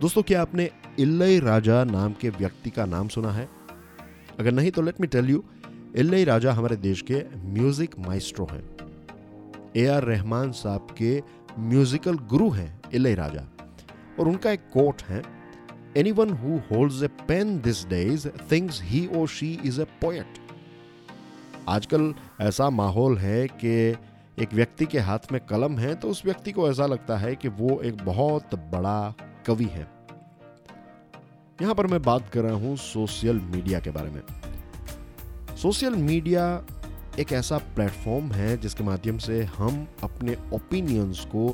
दोस्तों, क्या आपने इल्लई राजा नाम के व्यक्ति का नाम सुना है? अगर नहीं तो let me tell you Ilaiyaraaja हमारे देश के म्यूज़िक माइस्ट्रो हैं। ए आर रहमान साहब के म्यूजिकल गुरु हैं इल्लई राजा। और उनका एक कोट है anyone who holds a pen these days thinks he or she is a poet आजकल ऐसा माहौल है कि एक व्यक्ति के हाथ में कलम है तो उस व्यक्ति को ऐसा लगता है कि वो एक बहुत बड़ा कवि है। यहाँ पर मैं बात कर रहा हूँ सोशल मीडिया के बारे में। सोशल मीडिया एक ऐसा प्लेटफॉर्म है जिसके माध्यम से हम अपने ओपिनियंस को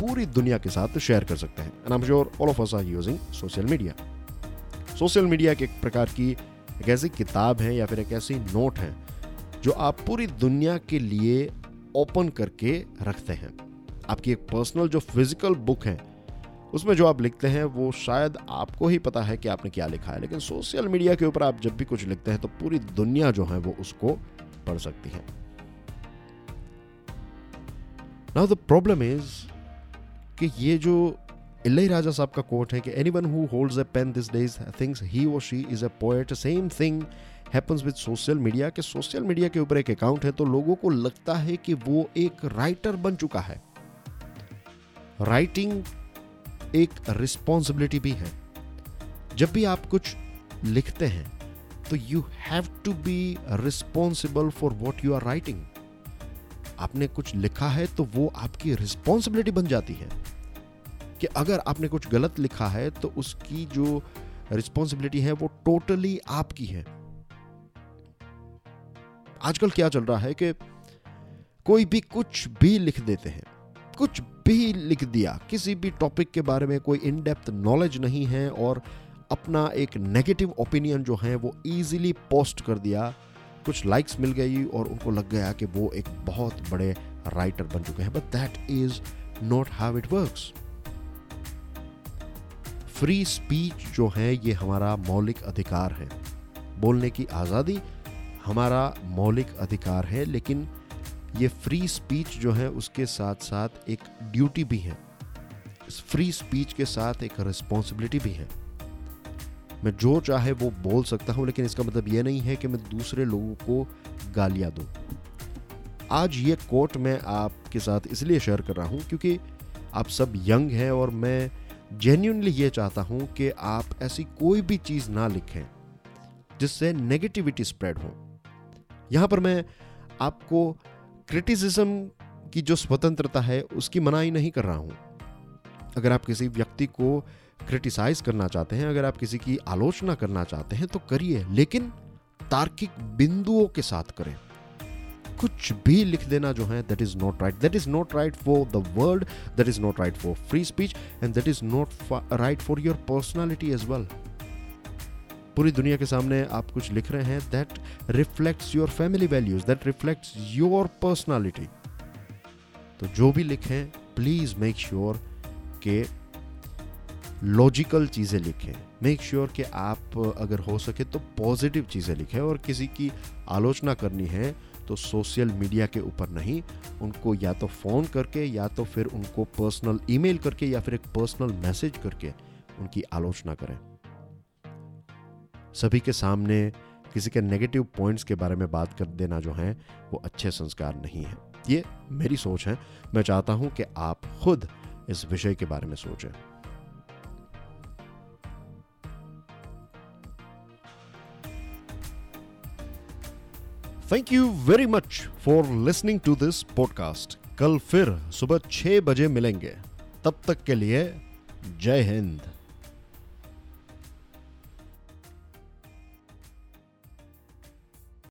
पूरी दुनिया के साथ शेयर कर सकते हैं। And I am all of us are using social media social media एक प्रकार की एक ऐसी किताब है या फिर एक ऐसी नोट है जो आप पूरी दुनिया के लिए ओपन करके रखते हैं। आपकी एक पर्सनल जो फ़िज़िकल बुक है उसमें जो आप लिखते हैं, वो शायद आपको ही पता है कि आपने क्या लिखा है, लेकिन सोशल मीडिया के ऊपर आप जब भी कुछ लिखते हैं तो पूरी दुनिया जो है, वो उसको पढ़ सकती है। नाउ द प्रॉब्लम इज़ कि ये जो इल्लई राजा साहब का कोट है कि anyone who holds a pen these days thinks he और she is a poet same thing happens with social media के सोशल मीडिया के ऊपर एक अकाउंट है तो लोगों को लगता है कि वो एक राइटर बन चुका है। राइटिंग एक रिस्पॉन्सिबिलिटी भी है। जब भी आप कुछ लिखते हैं तो you have to be responsible for what you are writing आपने कुछ लिखा है तो वो आपकी रिस्पॉन्सिबिलिटी बन जाती है। कि अगर आपने कुछ गलत लिखा है तो उसकी जो रिस्पॉन्सिबिलिटी है, वो टोटली आपकी है। आजकल क्या चल रहा है कि कोई भी कुछ भी लिख देते हैं कुछ भी लिख दिया, किसी भी टॉपिक के बारे में कोई इन डेप्थ नॉलेज नहीं है और अपना एक नेगेटिव ओपिनियन जो है वो इजीली पोस्ट कर दिया, कुछ लाइक्स मिल गई और उनको लग गया कि वो एक बहुत बड़े राइटर बन चुके हैं। But that is not how it works free speech जो है, ये हमारा मौलिक अधिकार है। बोलने की आज़ादी हमारा मौलिक अधिकार है, लेकिन ये फ्री स्पीच जो है, उसके साथ साथ एक ड्यूटी भी है। फ्री स्पीच के साथ एक रिस्पॉन्सिबिलिटी भी है। मैं जो चाहे वो बोल सकता हूँ, लेकिन इसका मतलब ये नहीं है कि मैं दूसरे लोगों को गालियाँ दूँ। आज ये कोट मैं आपके साथ इसलिए शेयर कर रहा हूँ क्योंकि आप सब यंग हैं और मैं जेन्यूनली ये चाहता हूँ कि आप ऐसी कोई भी चीज़ ना लिखें जिससे नेगेटिविटी स्प्रेड हो। यहाँ पर मैं आपको क्रिटिसिज्म की जो स्वतंत्रता है, उसकी मनाही नहीं कर रहा हूँ। अगर आप किसी व्यक्ति को क्रिटिसाइज करना चाहते हैं, अगर आप किसी की आलोचना करना चाहते हैं तो करिए, लेकिन तार्किक बिंदुओं के साथ करें। कुछ भी लिख देना जो है that is not right that is not right for the world that is not right for free speech and that is not right for your personality as well पूरी दुनिया के सामने आप कुछ लिख रहे हैं that reflects your family values that reflects your personality तो जो भी लिखें प्लीज़ मेक श्योर के लॉजिकल चीज़ें लिखें। मेक श्योर कि आप अगर हो सके तो पॉजिटिव चीज़ें लिखें और किसी की आलोचना करनी है तो सोशल मीडिया के ऊपर नहीं। उनको या तो फ़ोन करके या तो फिर उनको पर्सनल ईमेल करके या फिर एक पर्सनल मैसेज करके उनकी आलोचना करें। सभी के सामने किसी के नेगेटिव पॉइंट्स के बारे में बात कर देना जो है, वो अच्छे संस्कार नहीं है। ये मेरी सोच है। मैं चाहता हूँ कि आप खुद इस विषय के बारे में सोचें। Thank you very much for listening to this podcast कल फिर सुबह छह बजे मिलेंगे। तब तक के लिए जय हिंद।